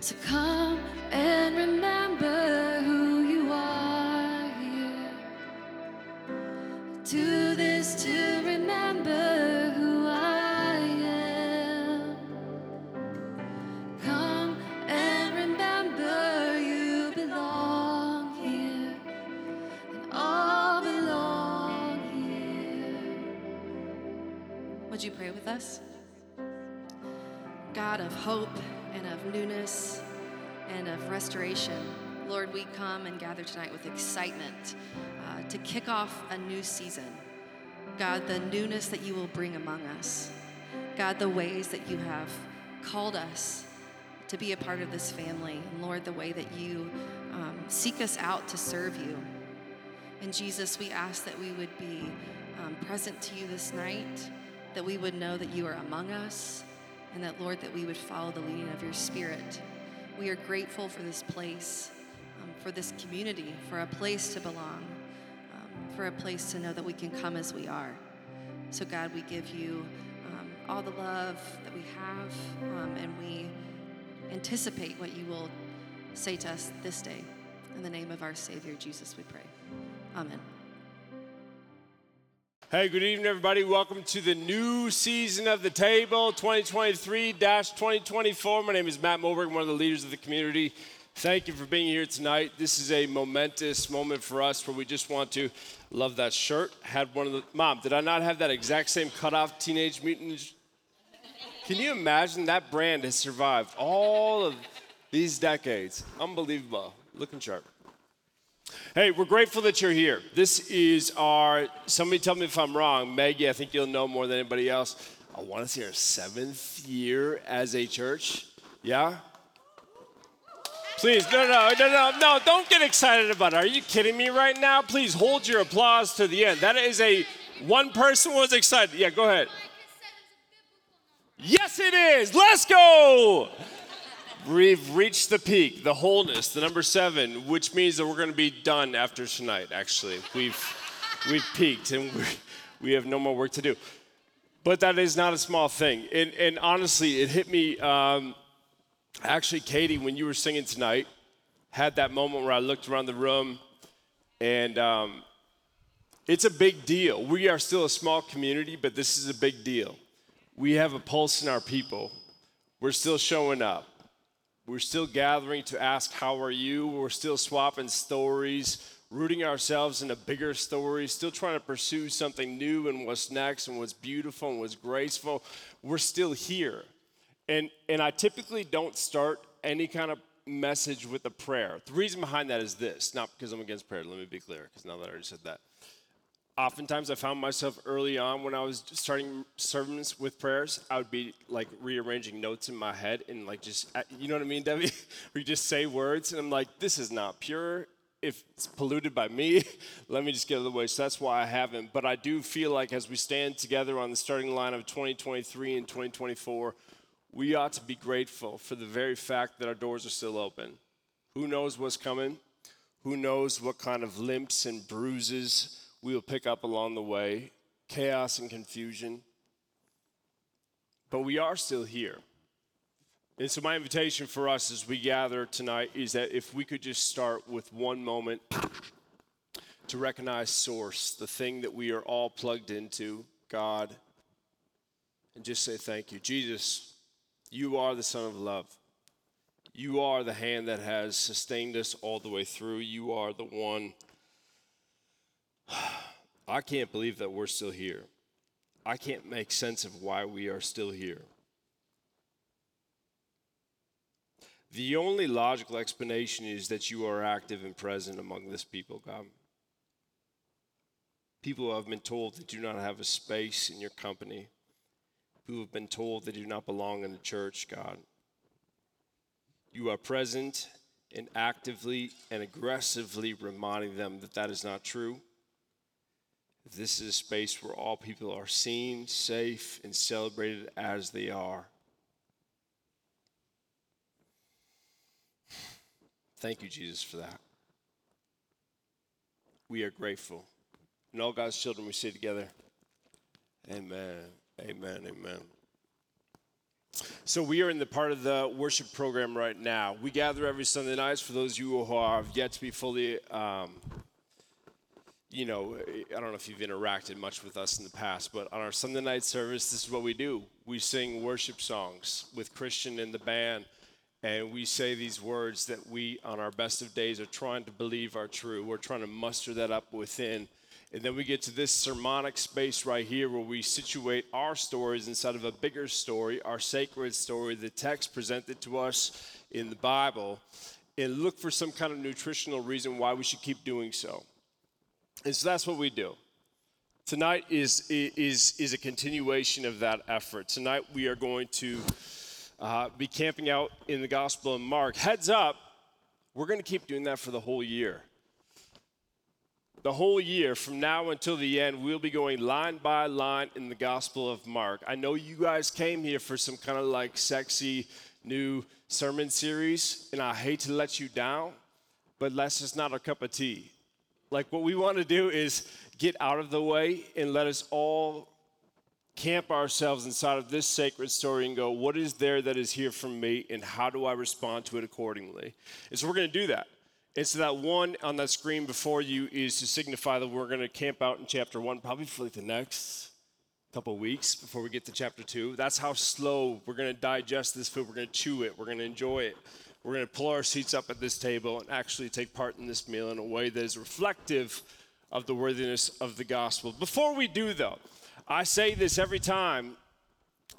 So come and remember who you are here. Do this to remember who I am. Come and remember you belong here, and all belong here. Would you pray with us? God of hope and of newness and of restoration, Lord, we come and gather tonight with excitement uh, to kick off a new season. God, the newness that you will bring among us. God, the ways that you have called us to be a part of this family. And Lord, the way that you um, seek us out to serve you. And Jesus, we ask that we would be um, present to you this night, that we would know that you are among us, and that, Lord, that we would follow the leading of your Spirit. We are grateful for this place, um, for this community, for a place to belong, um, for a place to know that we can come as we are. So, God, we give you um, all the love that we have, um, and we anticipate what you will say to us this day. In the name of our Savior, Jesus, we pray. Amen. Hey, good evening, everybody. Welcome to the new season of the table 2023 2024. My name is Matt Moberg, one of the leaders of the community. Thank you for being here tonight. This is a momentous moment for us where we just want to love that shirt. Had one of the mom, did I not have that exact same cutoff Teenage Mutant? Can you imagine that brand has survived all of these decades? Unbelievable. Looking sharp. Hey, we're grateful that you're here. This is our, somebody tell me if I'm wrong. Maggie, I think you'll know more than anybody else. I want to say our seventh year as a church. Yeah? Please, no, no, no, no, no, don't get excited about it. Are you kidding me right now? Please hold your applause to the end. That is a, one person was excited. Yeah, go ahead. Yes, it is. Let's go. We've reached the peak, the wholeness, the number seven, which means that we're going to be done after tonight. Actually, we've we've peaked and we have no more work to do. But that is not a small thing. And, and honestly, it hit me. Um, actually, Katie, when you were singing tonight, had that moment where I looked around the room, and um, it's a big deal. We are still a small community, but this is a big deal. We have a pulse in our people. We're still showing up. We're still gathering to ask, How are you? We're still swapping stories, rooting ourselves into bigger stories, still trying to pursue something new and what's next and what's beautiful and what's graceful. We're still here. And, and I typically don't start any kind of message with a prayer. The reason behind that is this not because I'm against prayer, let me be clear, because now that I already said that oftentimes I found myself early on when I was starting sermons with prayers, I would be like rearranging notes in my head and like just, uh, you know what I mean, Debbie? Where you just say words and I'm like, this is not pure. If it's polluted by me, let me just get out of the way. So that's why I haven't. But I do feel like as we stand together on the starting line of 2023 and 2024, we ought to be grateful for the very fact that our doors are still open. Who knows what's coming? Who knows what kind of limps and bruises we will pick up along the way chaos and confusion. But we are still here. And so, my invitation for us as we gather tonight is that if we could just start with one moment to recognize Source, the thing that we are all plugged into, God, and just say thank you. Jesus, you are the Son of Love. You are the hand that has sustained us all the way through. You are the one I can't believe that we're still here. I can't make sense of why we are still here. The only logical explanation is that you are active and present among this people, God. People who have been told they do not have a space in your company, who have been told they do not belong in the church, God. You are present and actively and aggressively reminding them that that is not true this is a space where all people are seen, safe, and celebrated as they are. Thank you, Jesus, for that. We are grateful. And all God's children, we say together, Amen, Amen, Amen. So we are in the part of the worship program right now. We gather every Sunday nights for those of you who have yet to be fully, um, you know, I don't know if you've interacted much with us in the past, but on our Sunday night service, this is what we do. We sing worship songs with Christian and the band, and we say these words that we, on our best of days, are trying to believe are true. We're trying to muster that up within and then we get to this sermonic space right here where we situate our stories inside of a bigger story, our sacred story, the text presented to us in the Bible, and look for some kind of nutritional reason why we should keep doing so. And so that's what we do. Tonight is, is, is a continuation of that effort. Tonight we are going to uh, be camping out in the Gospel of Mark. Heads up, we're going to keep doing that for the whole year the whole year from now until the end, we'll be going line by line in the Gospel of Mark. I know you guys came here for some kind of like sexy new sermon series, and I hate to let you down, but that's just not our cup of tea. Like, what we want to do is get out of the way and let us all camp ourselves inside of this sacred story and go, what is there that is here from me, and how do I respond to it accordingly? And so we're going to do that. And so that one on that screen before you is to signify that we're going to camp out in chapter one, probably for like the next couple weeks before we get to chapter two. That's how slow we're going to digest this food. We're going to chew it. We're going to enjoy it. We're going to pull our seats up at this table and actually take part in this meal in a way that is reflective of the worthiness of the gospel. Before we do, though, I say this every time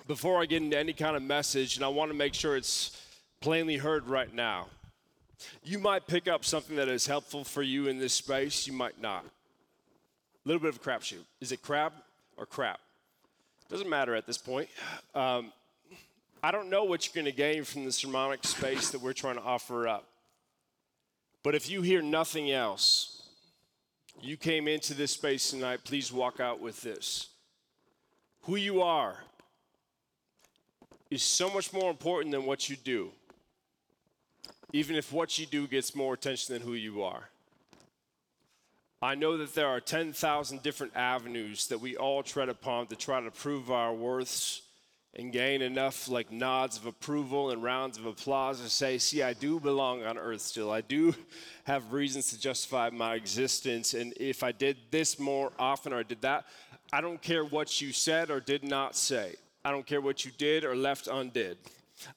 before I get into any kind of message, and I want to make sure it's plainly heard right now. You might pick up something that is helpful for you in this space, you might not. A little bit of a crapshoot. Is it crab or crap? Doesn't matter at this point. Um, I don't know what you're going to gain from the sermonic space that we're trying to offer up. But if you hear nothing else, you came into this space tonight, please walk out with this. Who you are is so much more important than what you do even if what you do gets more attention than who you are. I know that there are 10,000 different avenues that we all tread upon to try to prove our worths and gain enough like nods of approval and rounds of applause to say, see, I do belong on earth still. I do have reasons to justify my existence. And if I did this more often or I did that, I don't care what you said or did not say. I don't care what you did or left undid.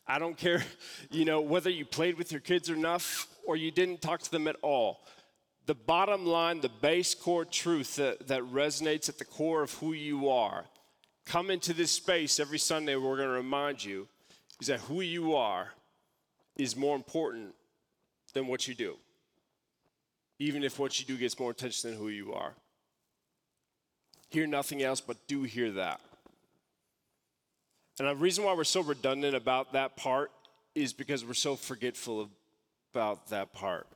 I don't care, you know, whether you played with your kids enough or you didn't talk to them at all. The bottom line, the base core truth that, that resonates at the core of who you are, come into this space every Sunday, we're going to remind you, is that who you are is more important than what you do, even if what you do gets more attention than who you are. Hear nothing else, but do hear that. And the reason why we're so redundant about that part is because we're so forgetful about that part.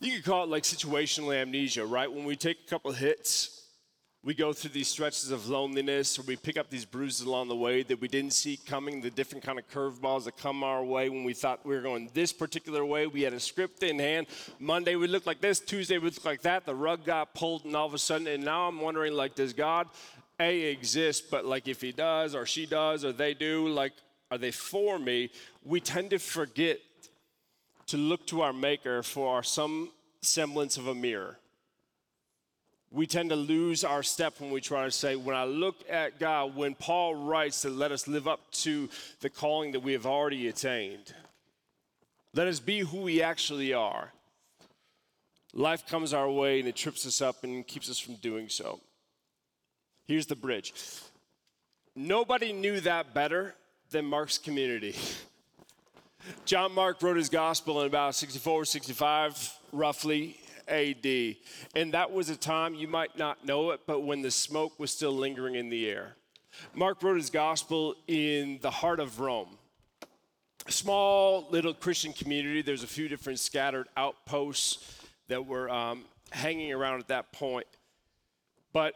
You could call it like situational amnesia, right? When we take a couple hits, we go through these stretches of loneliness or we pick up these bruises along the way that we didn't see coming, the different kind of curveballs that come our way when we thought we were going this particular way. We had a script in hand. Monday we looked like this, Tuesday we looked like that. The rug got pulled and all of a sudden, and now I'm wondering like, does God a exist but like if he does or she does or they do, like are they for me? We tend to forget to look to our Maker for some semblance of a mirror. We tend to lose our step when we try to say, when I look at God, when Paul writes to let us live up to the calling that we have already attained, let us be who we actually are. Life comes our way and it trips us up and keeps us from doing so. Here's the bridge. Nobody knew that better than Mark's community. John Mark wrote his gospel in about 64, 65, roughly AD. And that was a time, you might not know it, but when the smoke was still lingering in the air. Mark wrote his gospel in the heart of Rome. A small little Christian community. There's a few different scattered outposts that were um, hanging around at that point. But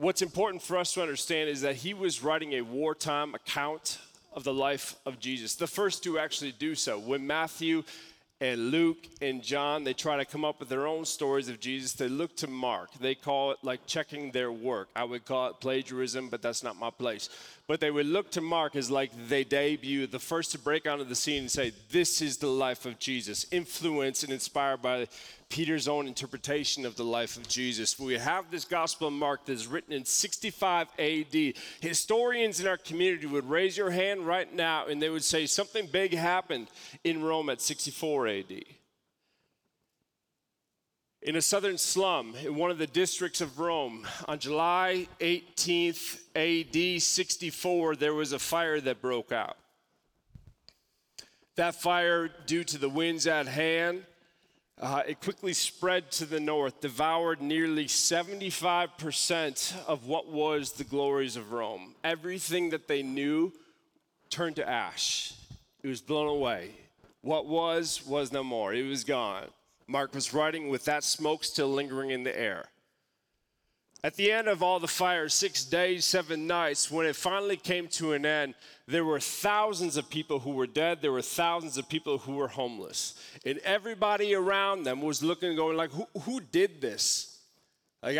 What's important for us to understand is that he was writing a wartime account of the life of Jesus. The first to actually do so. When Matthew and Luke and John, they try to come up with their own stories of Jesus. They look to Mark. They call it like checking their work. I would call it plagiarism, but that's not my place. But they would look to Mark as like they debut, the first to break onto the scene and say, This is the life of Jesus, influenced and inspired by Peter's own interpretation of the life of Jesus. We have this Gospel of Mark that is written in 65 AD. Historians in our community would raise your hand right now and they would say something big happened in Rome at 64 AD. In a southern slum in one of the districts of Rome, on July 18th, AD 64, there was a fire that broke out. That fire, due to the winds at hand, uh, it quickly spread to the north, devoured nearly 75% of what was the glories of Rome. Everything that they knew turned to ash. It was blown away. What was, was no more. It was gone. Mark was writing with that smoke still lingering in the air. At the end of all the fires, six days, seven nights, when it finally came to an end, there were thousands of people who were dead. There were thousands of people who were homeless. And everybody around them was looking going like, who, who did this? Like,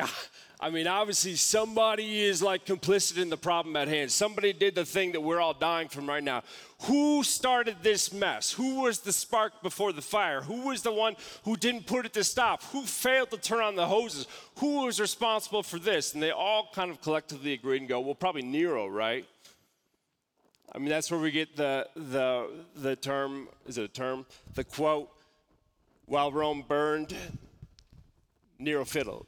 I, mean, obviously somebody is like complicit in the problem at hand. Somebody did the thing that we're all dying from right now. Who started this mess? Who was the spark before the fire? Who was the one who didn't put it to stop? Who failed to turn on the hoses? Who was responsible for this? And they all kind of collectively agreed and go, well, probably Nero, right? I mean, that's where we get the, the, the term, is it a term? The quote, while Rome burned, Nero fiddled.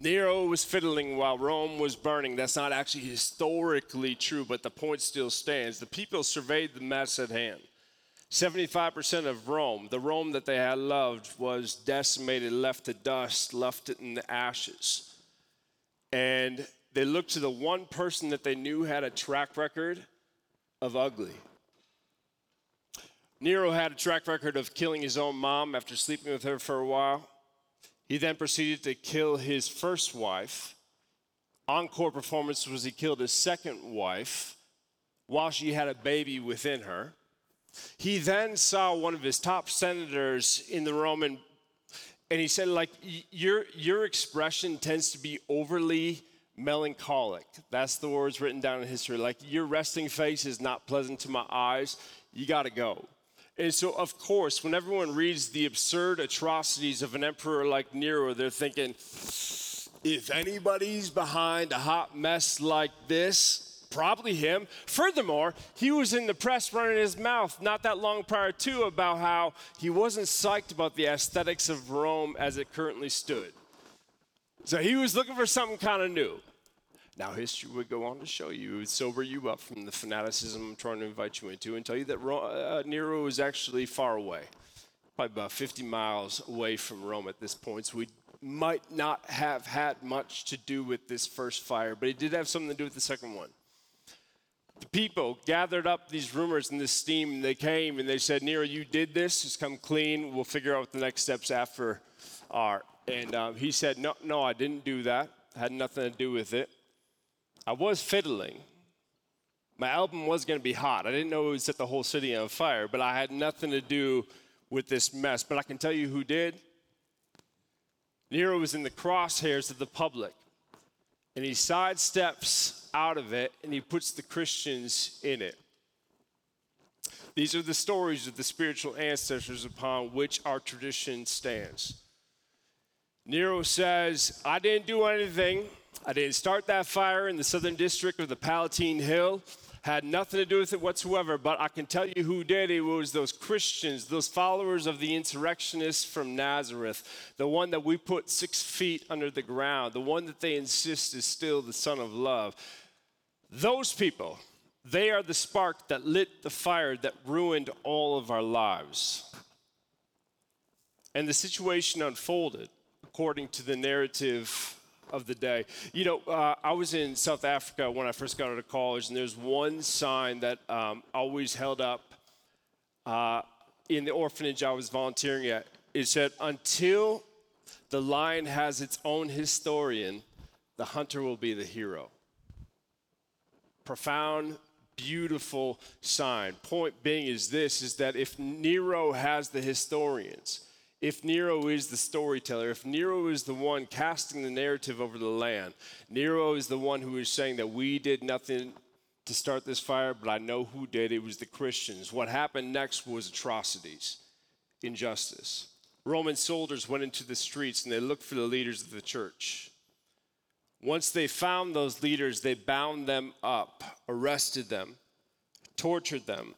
Nero was fiddling while Rome was burning. That's not actually historically true, but the point still stands. The people surveyed the mess at hand. 75% of Rome, the Rome that they had loved, was decimated, left to dust, left it in the ashes. And they looked to the one person that they knew had a track record of ugly. Nero had a track record of killing his own mom after sleeping with her for a while. He then proceeded to kill his first wife. Encore performance was he killed his second wife while she had a baby within her. He then saw one of his top senators in the Roman, and he said, like, your, your expression tends to be overly melancholic. That's the words written down in history. Like, your resting face is not pleasant to my eyes. You got to go. And so, of course, when everyone reads the absurd atrocities of an emperor like Nero, they're thinking, if anybody's behind a hot mess like this, probably him. Furthermore, he was in the press running his mouth not that long prior to about how he wasn't psyched about the aesthetics of Rome as it currently stood. So he was looking for something kind of new. Now, history would go on to show you, it would sober you up from the fanaticism I'm trying to invite you into and tell you that uh, Nero was actually far away, probably about 50 miles away from Rome at this point. So we might not have had much to do with this first fire, but it did have something to do with the second one. The people gathered up these rumors and this steam, and they came and they said, Nero, you did this, just come clean. We'll figure out what the next steps after are. And um, he said, No, no, I didn't do that. had nothing to do with it. I was fiddling. My album was going to be hot. I didn't know it would set the whole city on fire, but I had nothing to do with this mess. But I can tell you who did. Nero was in the crosshairs of the public, and he sidesteps out of it and he puts the Christians in it. These are the stories of the spiritual ancestors upon which our tradition stands. Nero says, I didn't do anything. I didn't start that fire in the southern district of the Palatine Hill. Had nothing to do with it whatsoever, but I can tell you who did. It was those Christians, those followers of the insurrectionists from Nazareth, the one that we put six feet under the ground, the one that they insist is still the Son of Love. Those people, they are the spark that lit the fire that ruined all of our lives. And the situation unfolded according to the narrative of the day. You know, uh, I was in South Africa when I first got out of college, and there's one sign that um, always held up uh, in the orphanage I was volunteering at. It said, Until the lion has its own historian, the hunter will be the hero. Profound beautiful sign. Point being is this is that if Nero has the historians, if Nero is the storyteller, if Nero is the one casting the narrative over the land, Nero is the one who is saying that we did nothing to start this fire, but I know who did. It was the Christians. What happened next was atrocities, injustice. Roman soldiers went into the streets and they looked for the leaders of the church. Once they found those leaders, they bound them up, arrested them, tortured them,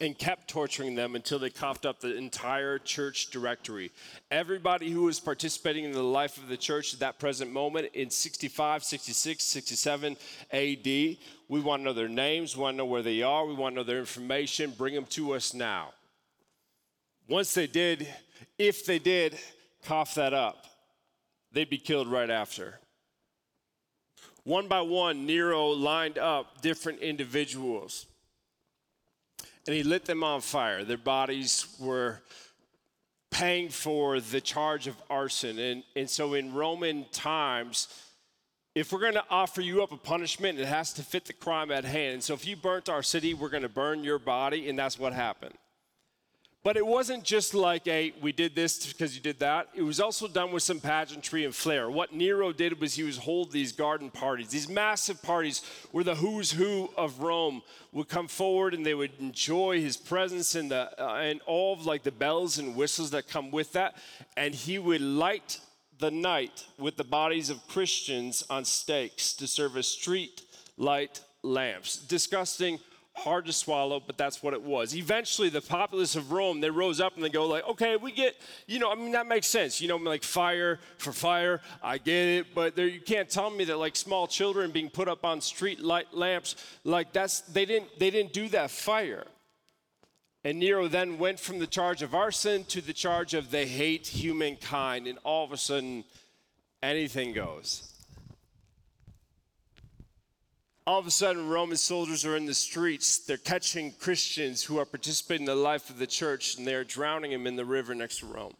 and kept torturing them until they coughed up the entire church directory. Everybody who was participating in the life of the church at that present moment in 65, 66, 67 AD, we want to know their names, we want to know where they are, we want to know their information, bring them to us now. Once they did, if they did cough that up, they'd be killed right after. One by one, Nero lined up different individuals and he lit them on fire. Their bodies were paying for the charge of arson. And, and so in Roman times, if we're going to offer you up a punishment, it has to fit the crime at hand. So if you burnt our city, we're going to burn your body, and that's what happened. But it wasn't just like a, we did this because you did that. It was also done with some pageantry and flair. What Nero did was he was hold these garden parties, these massive parties where the who's who of Rome would come forward and they would enjoy his presence and, the, uh, and all of like the bells and whistles that come with that. And he would light the night with the bodies of Christians on stakes to serve as street light lamps. Disgusting hard to swallow, but that's what it was. Eventually, the populace of Rome, they rose up and they go like, okay, we get, you know, I mean, that makes sense. You know, like fire for fire, I get it, but there, you can't tell me that like small children being put up on street light lamps, like that's, they didn't, they didn't do that fire. And Nero then went from the charge of arson to the charge of they hate humankind, and all of a sudden, anything goes all of a sudden roman soldiers are in the streets. They're catching christians who are participating in the life of the church and they're drowning them in the river next to rome.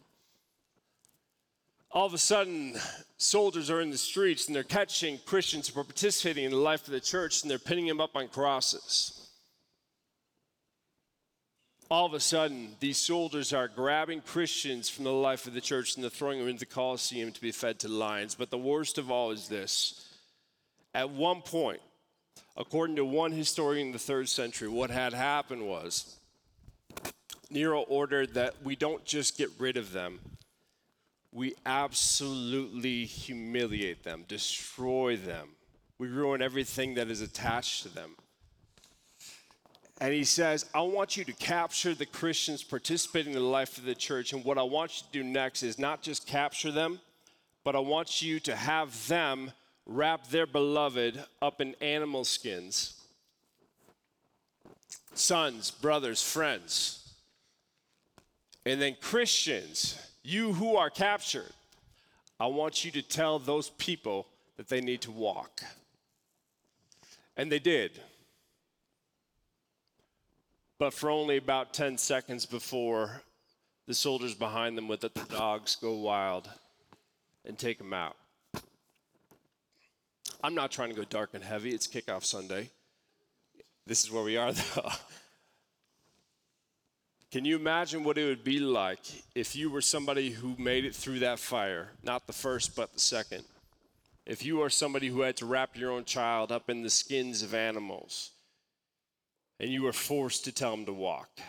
All of a sudden soldiers are in the streets and they're catching christians who are participating in the life of the church and they're pinning them up on crosses. All of a sudden these soldiers are grabbing christians from the life of the church and they're throwing them into the colosseum to be fed to lions. But the worst of all is this. At one point According to one historian in the third century, what had happened was Nero ordered that we don't just get rid of them, we absolutely humiliate them, destroy them. We ruin everything that is attached to them. And he says, I want you to capture the Christians participating in the life of the church. And what I want you to do next is not just capture them, but I want you to have them wrap their beloved up in animal skins. Sons, brothers, friends. And then Christians, you who are captured, I want you to tell those people that they need to walk. And they did. But for only about 10 seconds before the soldiers behind them let the dogs go wild and take them out. I'm not trying to go dark and heavy. It's kickoff Sunday. This is where we are, though. Can you imagine what it would be like if you were somebody who made it through that fire? Not the first, but the second. If you are somebody who had to wrap your own child up in the skins of animals and you were forced to tell them to walk.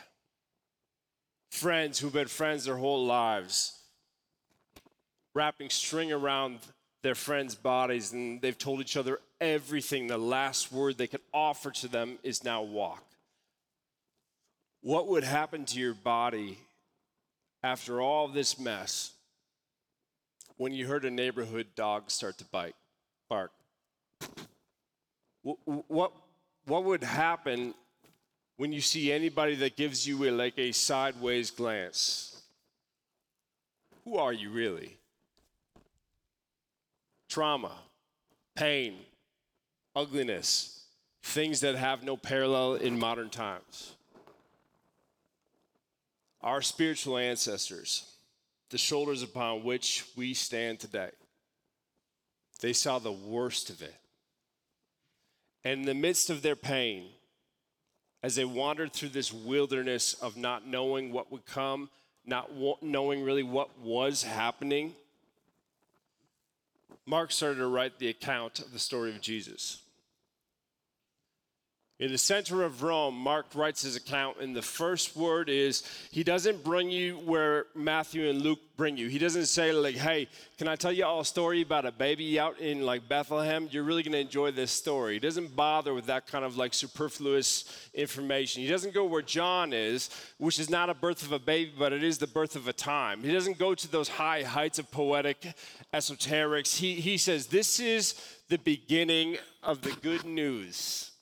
Friends who've been friends their whole lives, wrapping string around their friends' bodies and they've told each other everything. The last word they could offer to them is now walk. What would happen to your body after all this mess when you heard a neighborhood dog start to bite, bark? What, what, would happen when you see anybody that gives you a, like a sideways glance? Who are you really? Trauma, pain, ugliness, things that have no parallel in modern times. Our spiritual ancestors, the shoulders upon which we stand today, they saw the worst of it. And in the midst of their pain, as they wandered through this wilderness of not knowing what would come, not knowing really what was happening, Mark started to write the account of the story of Jesus. In the center of Rome, Mark writes his account, and the first word is he doesn't bring you where Matthew and Luke bring you. He doesn't say, like, hey, can I tell you all a story about a baby out in like Bethlehem? You're really gonna enjoy this story. He doesn't bother with that kind of like superfluous information. He doesn't go where John is, which is not a birth of a baby, but it is the birth of a time. He doesn't go to those high heights of poetic esoterics. He, he says, this is the beginning of the good news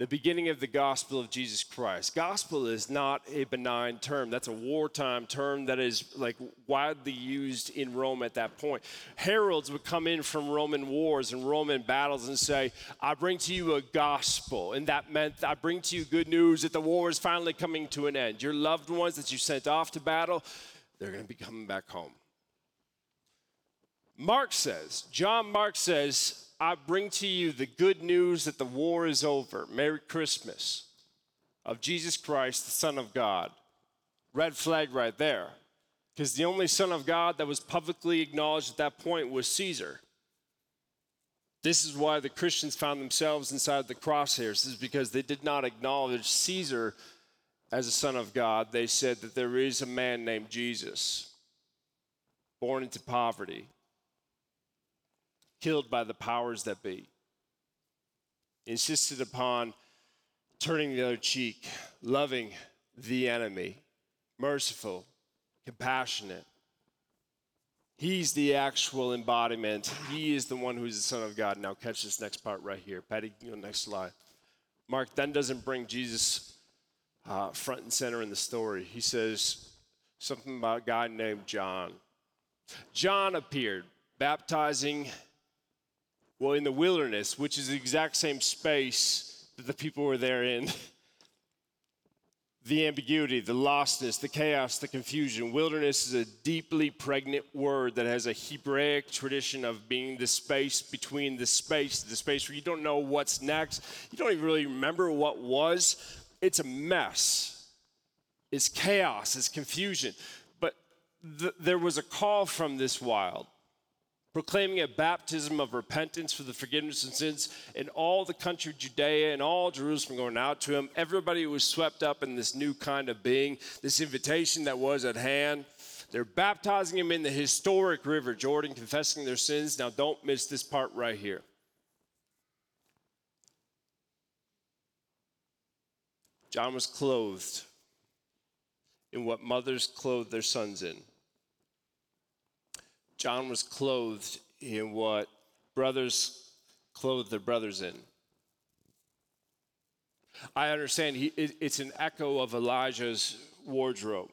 the beginning of the gospel of Jesus Christ. Gospel is not a benign term. That's a wartime term that is like widely used in Rome at that point. Heralds would come in from Roman wars and Roman battles and say, I bring to you a gospel. And that meant, I bring to you good news that the war is finally coming to an end. Your loved ones that you sent off to battle, they're going to be coming back home. Mark says, John Mark says, I bring to you the good news that the war is over. Merry Christmas. Of Jesus Christ, the Son of God. Red flag right there. Because the only Son of God that was publicly acknowledged at that point was Caesar. This is why the Christians found themselves inside the crosshairs. Is because they did not acknowledge Caesar as a Son of God. They said that there is a man named Jesus, born into poverty, killed by the powers that be. insisted upon turning the other cheek, loving the enemy, merciful, compassionate. He's the actual embodiment. He is the one who's the Son of God. Now, catch this next part right here. Patty, go next slide. Mark then doesn't bring Jesus uh, front and center in the story. He says something about a guy named John. John appeared, baptizing well, in the wilderness, which is the exact same space that the people were there in, the ambiguity, the lostness, the chaos, the confusion. Wilderness is a deeply pregnant word that has a Hebraic tradition of being the space between the space, the space where you don't know what's next. You don't even really remember what was. It's a mess. It's chaos, it's confusion. But th- there was a call from this wild proclaiming a baptism of repentance for the forgiveness of sins in all the country of Judea and all Jerusalem going out to him. Everybody was swept up in this new kind of being, this invitation that was at hand. They're baptizing him in the historic river Jordan, confessing their sins. Now, don't miss this part right here. John was clothed in what mothers clothe their sons in. John was clothed in what brothers clothe their brothers in. I understand he, it, it's an echo of Elijah's wardrobe.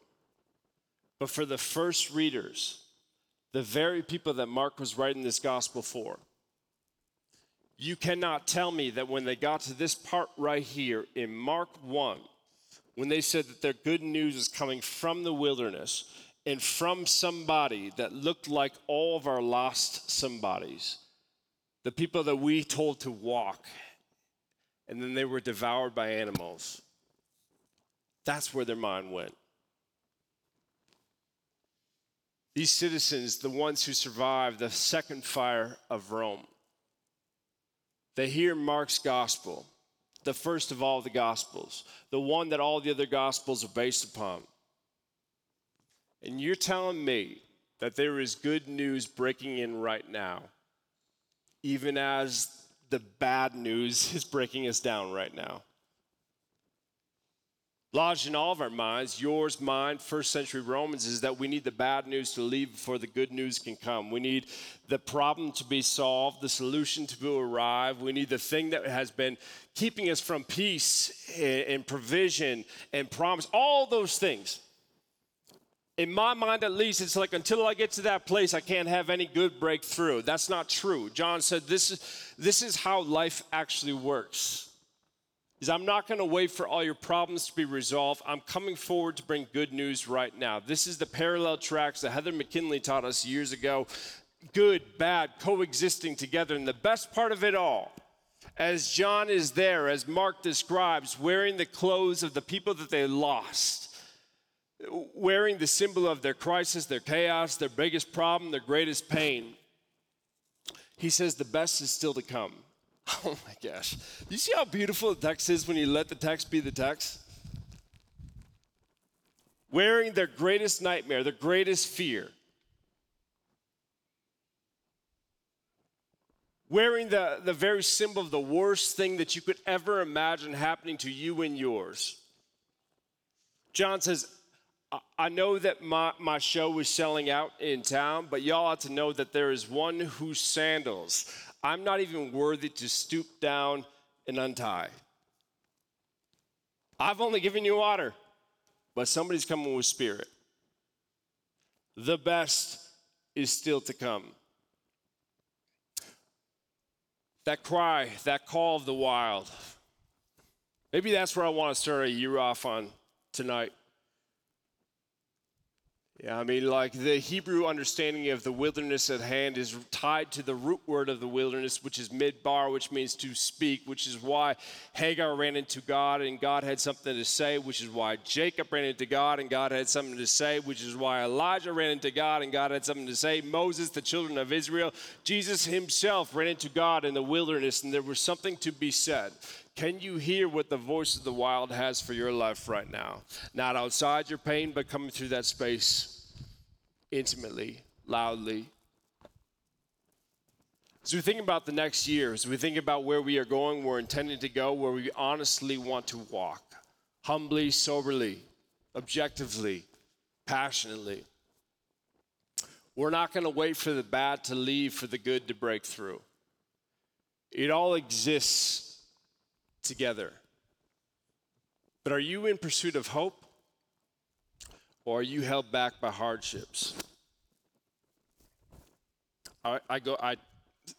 But for the first readers, the very people that Mark was writing this gospel for, you cannot tell me that when they got to this part right here in Mark 1, when they said that their good news is coming from the wilderness, and from somebody that looked like all of our lost somebodies, the people that we told to walk, and then they were devoured by animals. That's where their mind went. These citizens, the ones who survived the second fire of Rome, they hear Mark's gospel, the first of all the gospels, the one that all the other gospels are based upon. And you're telling me that there is good news breaking in right now, even as the bad news is breaking us down right now. Lodged in all of our minds, yours, mine, first century Romans, is that we need the bad news to leave before the good news can come. We need the problem to be solved, the solution to arrive. We need the thing that has been keeping us from peace and provision and promise, all those things in my mind at least, it's like until I get to that place, I can't have any good breakthrough. That's not true. John said this is, this is how life actually works. Is I'm not going to wait for all your problems to be resolved. I'm coming forward to bring good news right now. This is the parallel tracks that Heather McKinley taught us years ago. Good, bad, coexisting together. And the best part of it all, as John is there, as Mark describes, wearing the clothes of the people that they lost, wearing the symbol of their crisis, their chaos, their biggest problem, their greatest pain, he says the best is still to come. Oh my gosh. You see how beautiful the text is when you let the text be the text? Wearing their greatest nightmare, their greatest fear. Wearing the, the very symbol of the worst thing that you could ever imagine happening to you and yours. John says, I know that my, my show is selling out in town, but y'all ought to know that there is one whose sandals I'm not even worthy to stoop down and untie. I've only given you water, but somebody's coming with spirit. The best is still to come. That cry, that call of the wild. Maybe that's where I want to start a year off on tonight. Yeah, I mean, like the Hebrew understanding of the wilderness at hand is tied to the root word of the wilderness, which is midbar, which means to speak, which is why Hagar ran into God and God had something to say, which is why Jacob ran into God and God had something to say, which is why Elijah ran into God and God had something to say. Moses, the children of Israel, Jesus himself ran into God in the wilderness and there was something to be said. Can you hear what the voice of the wild has for your life right now? Not outside your pain, but coming through that space intimately, loudly. As we think about the next year, as we think about where we are going, we're intending to go, where we honestly want to walk, humbly, soberly, objectively, passionately. We're not going to wait for the bad to leave for the good to break through. It all exists together. But are you in pursuit of hope? Or are you held back by hardships? I, I go, I,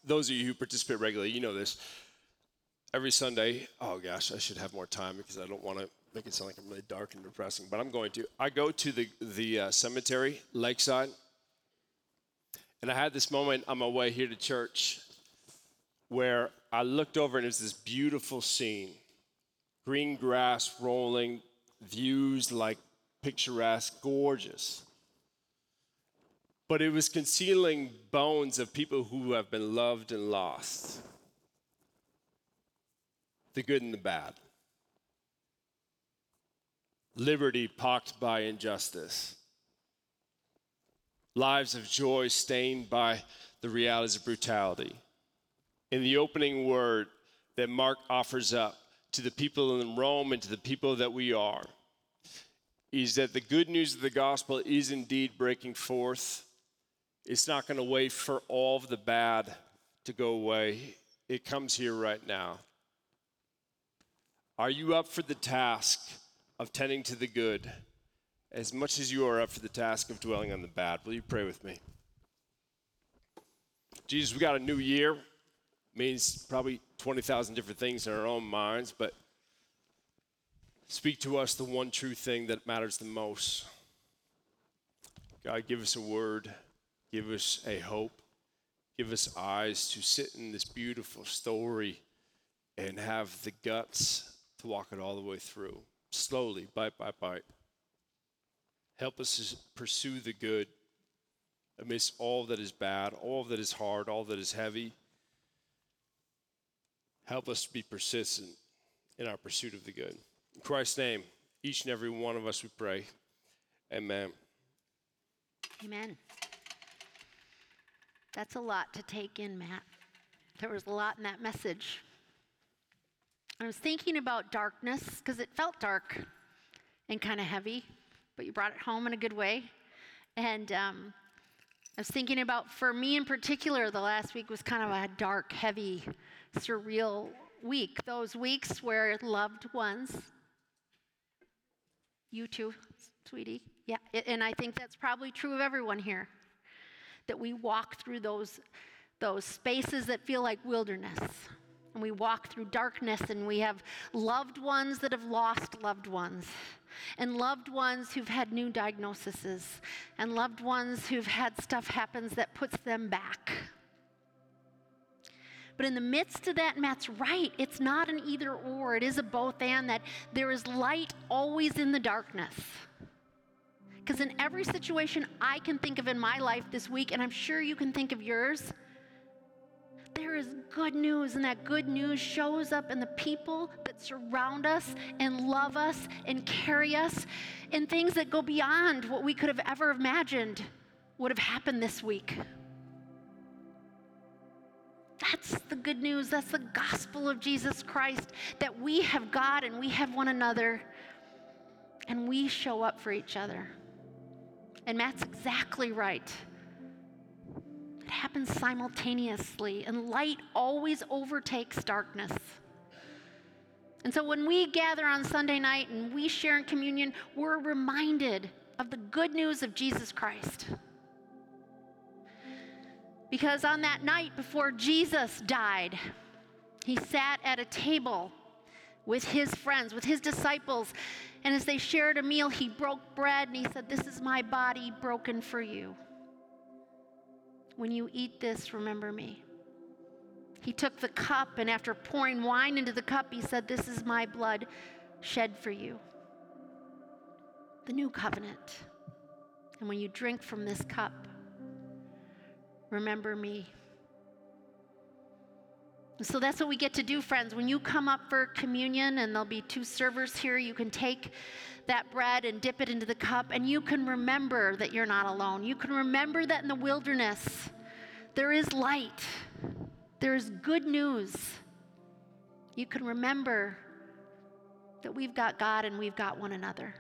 those of you who participate regularly, you know this. Every Sunday, oh gosh, I should have more time because I don't want to make it sound like I'm really dark and depressing, but I'm going to. I go to the, the uh, cemetery, Lakeside, and I had this moment on my way here to church where I looked over and it was this beautiful scene green grass rolling, views like picturesque, gorgeous. But it was concealing bones of people who have been loved and lost the good and the bad. Liberty pocked by injustice. Lives of joy stained by the realities of brutality in the opening word that Mark offers up to the people in Rome and to the people that we are is that the good news of the gospel is indeed breaking forth. It's not going to wait for all of the bad to go away, it comes here right now. Are you up for the task of tending to the good as much as you are up for the task of dwelling on the bad? Will you pray with me? Jesus, we got a new year means probably 20,000 different things in our own minds, but speak to us the one true thing that matters the most. God, give us a word, give us a hope, give us eyes to sit in this beautiful story and have the guts to walk it all the way through, slowly, bite by bite. Help us pursue the good amidst all that is bad, all that is hard, all that is heavy. Help us be persistent in our pursuit of the good. In Christ's name, each and every one of us, we pray. Amen. Amen. That's a lot to take in, Matt. There was a lot in that message. I was thinking about darkness because it felt dark and kind of heavy, but you brought it home in a good way. And um, I was thinking about, for me in particular, the last week was kind of a dark, heavy surreal week. Those weeks where loved ones, you too, sweetie, yeah, and I think that's probably true of everyone here, that we walk through those, those spaces that feel like wilderness. And we walk through darkness, and we have loved ones that have lost loved ones, and loved ones who've had new diagnoses, and loved ones who've had stuff happens that puts them back But in the midst of that, Matt's right, it's not an either or, it is a both and, that there is light always in the darkness. Because in every situation I can think of in my life this week, and I'm sure you can think of yours, there is good news, and that good news shows up in the people that surround us and love us and carry us in things that go beyond what we could have ever imagined would have happened this week. That's the good news. That's the gospel of Jesus Christ that we have God and we have one another and we show up for each other. And Matt's exactly right. It happens simultaneously, and light always overtakes darkness. And so when we gather on Sunday night and we share in communion, we're reminded of the good news of Jesus Christ. Because on that night before Jesus died, he sat at a table with his friends, with his disciples. And as they shared a meal, he broke bread and he said, This is my body broken for you. When you eat this, remember me. He took the cup, and after pouring wine into the cup, he said, This is my blood shed for you. The new covenant. And when you drink from this cup, remember me. So that's what we get to do, friends. When you come up for communion, and there'll be two servers here, you can take that bread and dip it into the cup, and you can remember that you're not alone. You can remember that in the wilderness, there is light, there is good news. You can remember that we've got God and we've got one another.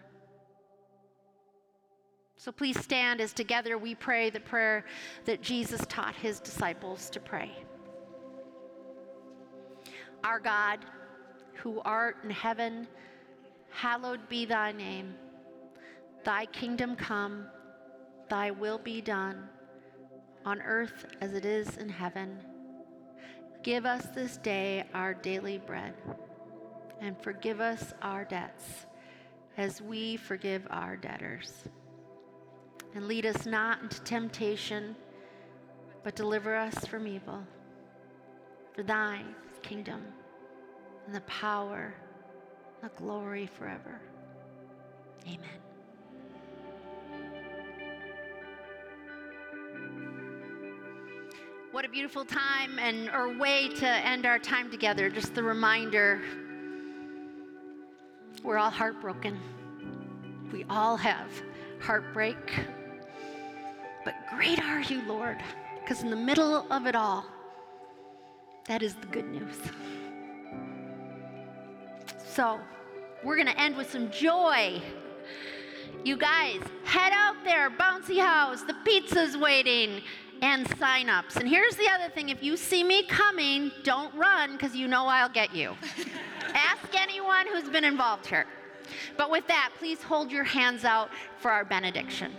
So please stand as together we pray the prayer that Jesus taught his disciples to pray. Our God, who art in heaven, hallowed be thy name. Thy kingdom come, thy will be done, on earth as it is in heaven. Give us this day our daily bread, and forgive us our debts as we forgive our debtors and lead us not into temptation, but deliver us from evil. For thine is kingdom and the power, and the glory forever. Amen. What a beautiful time and or way to end our time together. Just the reminder we're all heartbroken. We all have heartbreak. But great are you, Lord, because in the middle of it all, that is the good news. So, we're going to end with some joy. You guys, head out there, bouncy house, the pizza's waiting, and sign-ups. And here's the other thing if you see me coming, don't run because you know I'll get you. Ask anyone who's been involved here. But with that, please hold your hands out for our benediction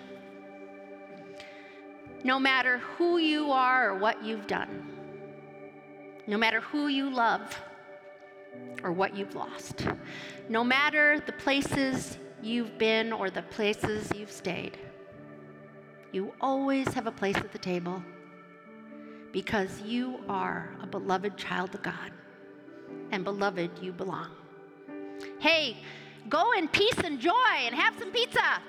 no matter who you are or what you've done, no matter who you love or what you've lost, no matter the places you've been or the places you've stayed, you always have a place at the table because you are a beloved child of God. And beloved, you belong. Hey, go in peace and joy and have some pizza.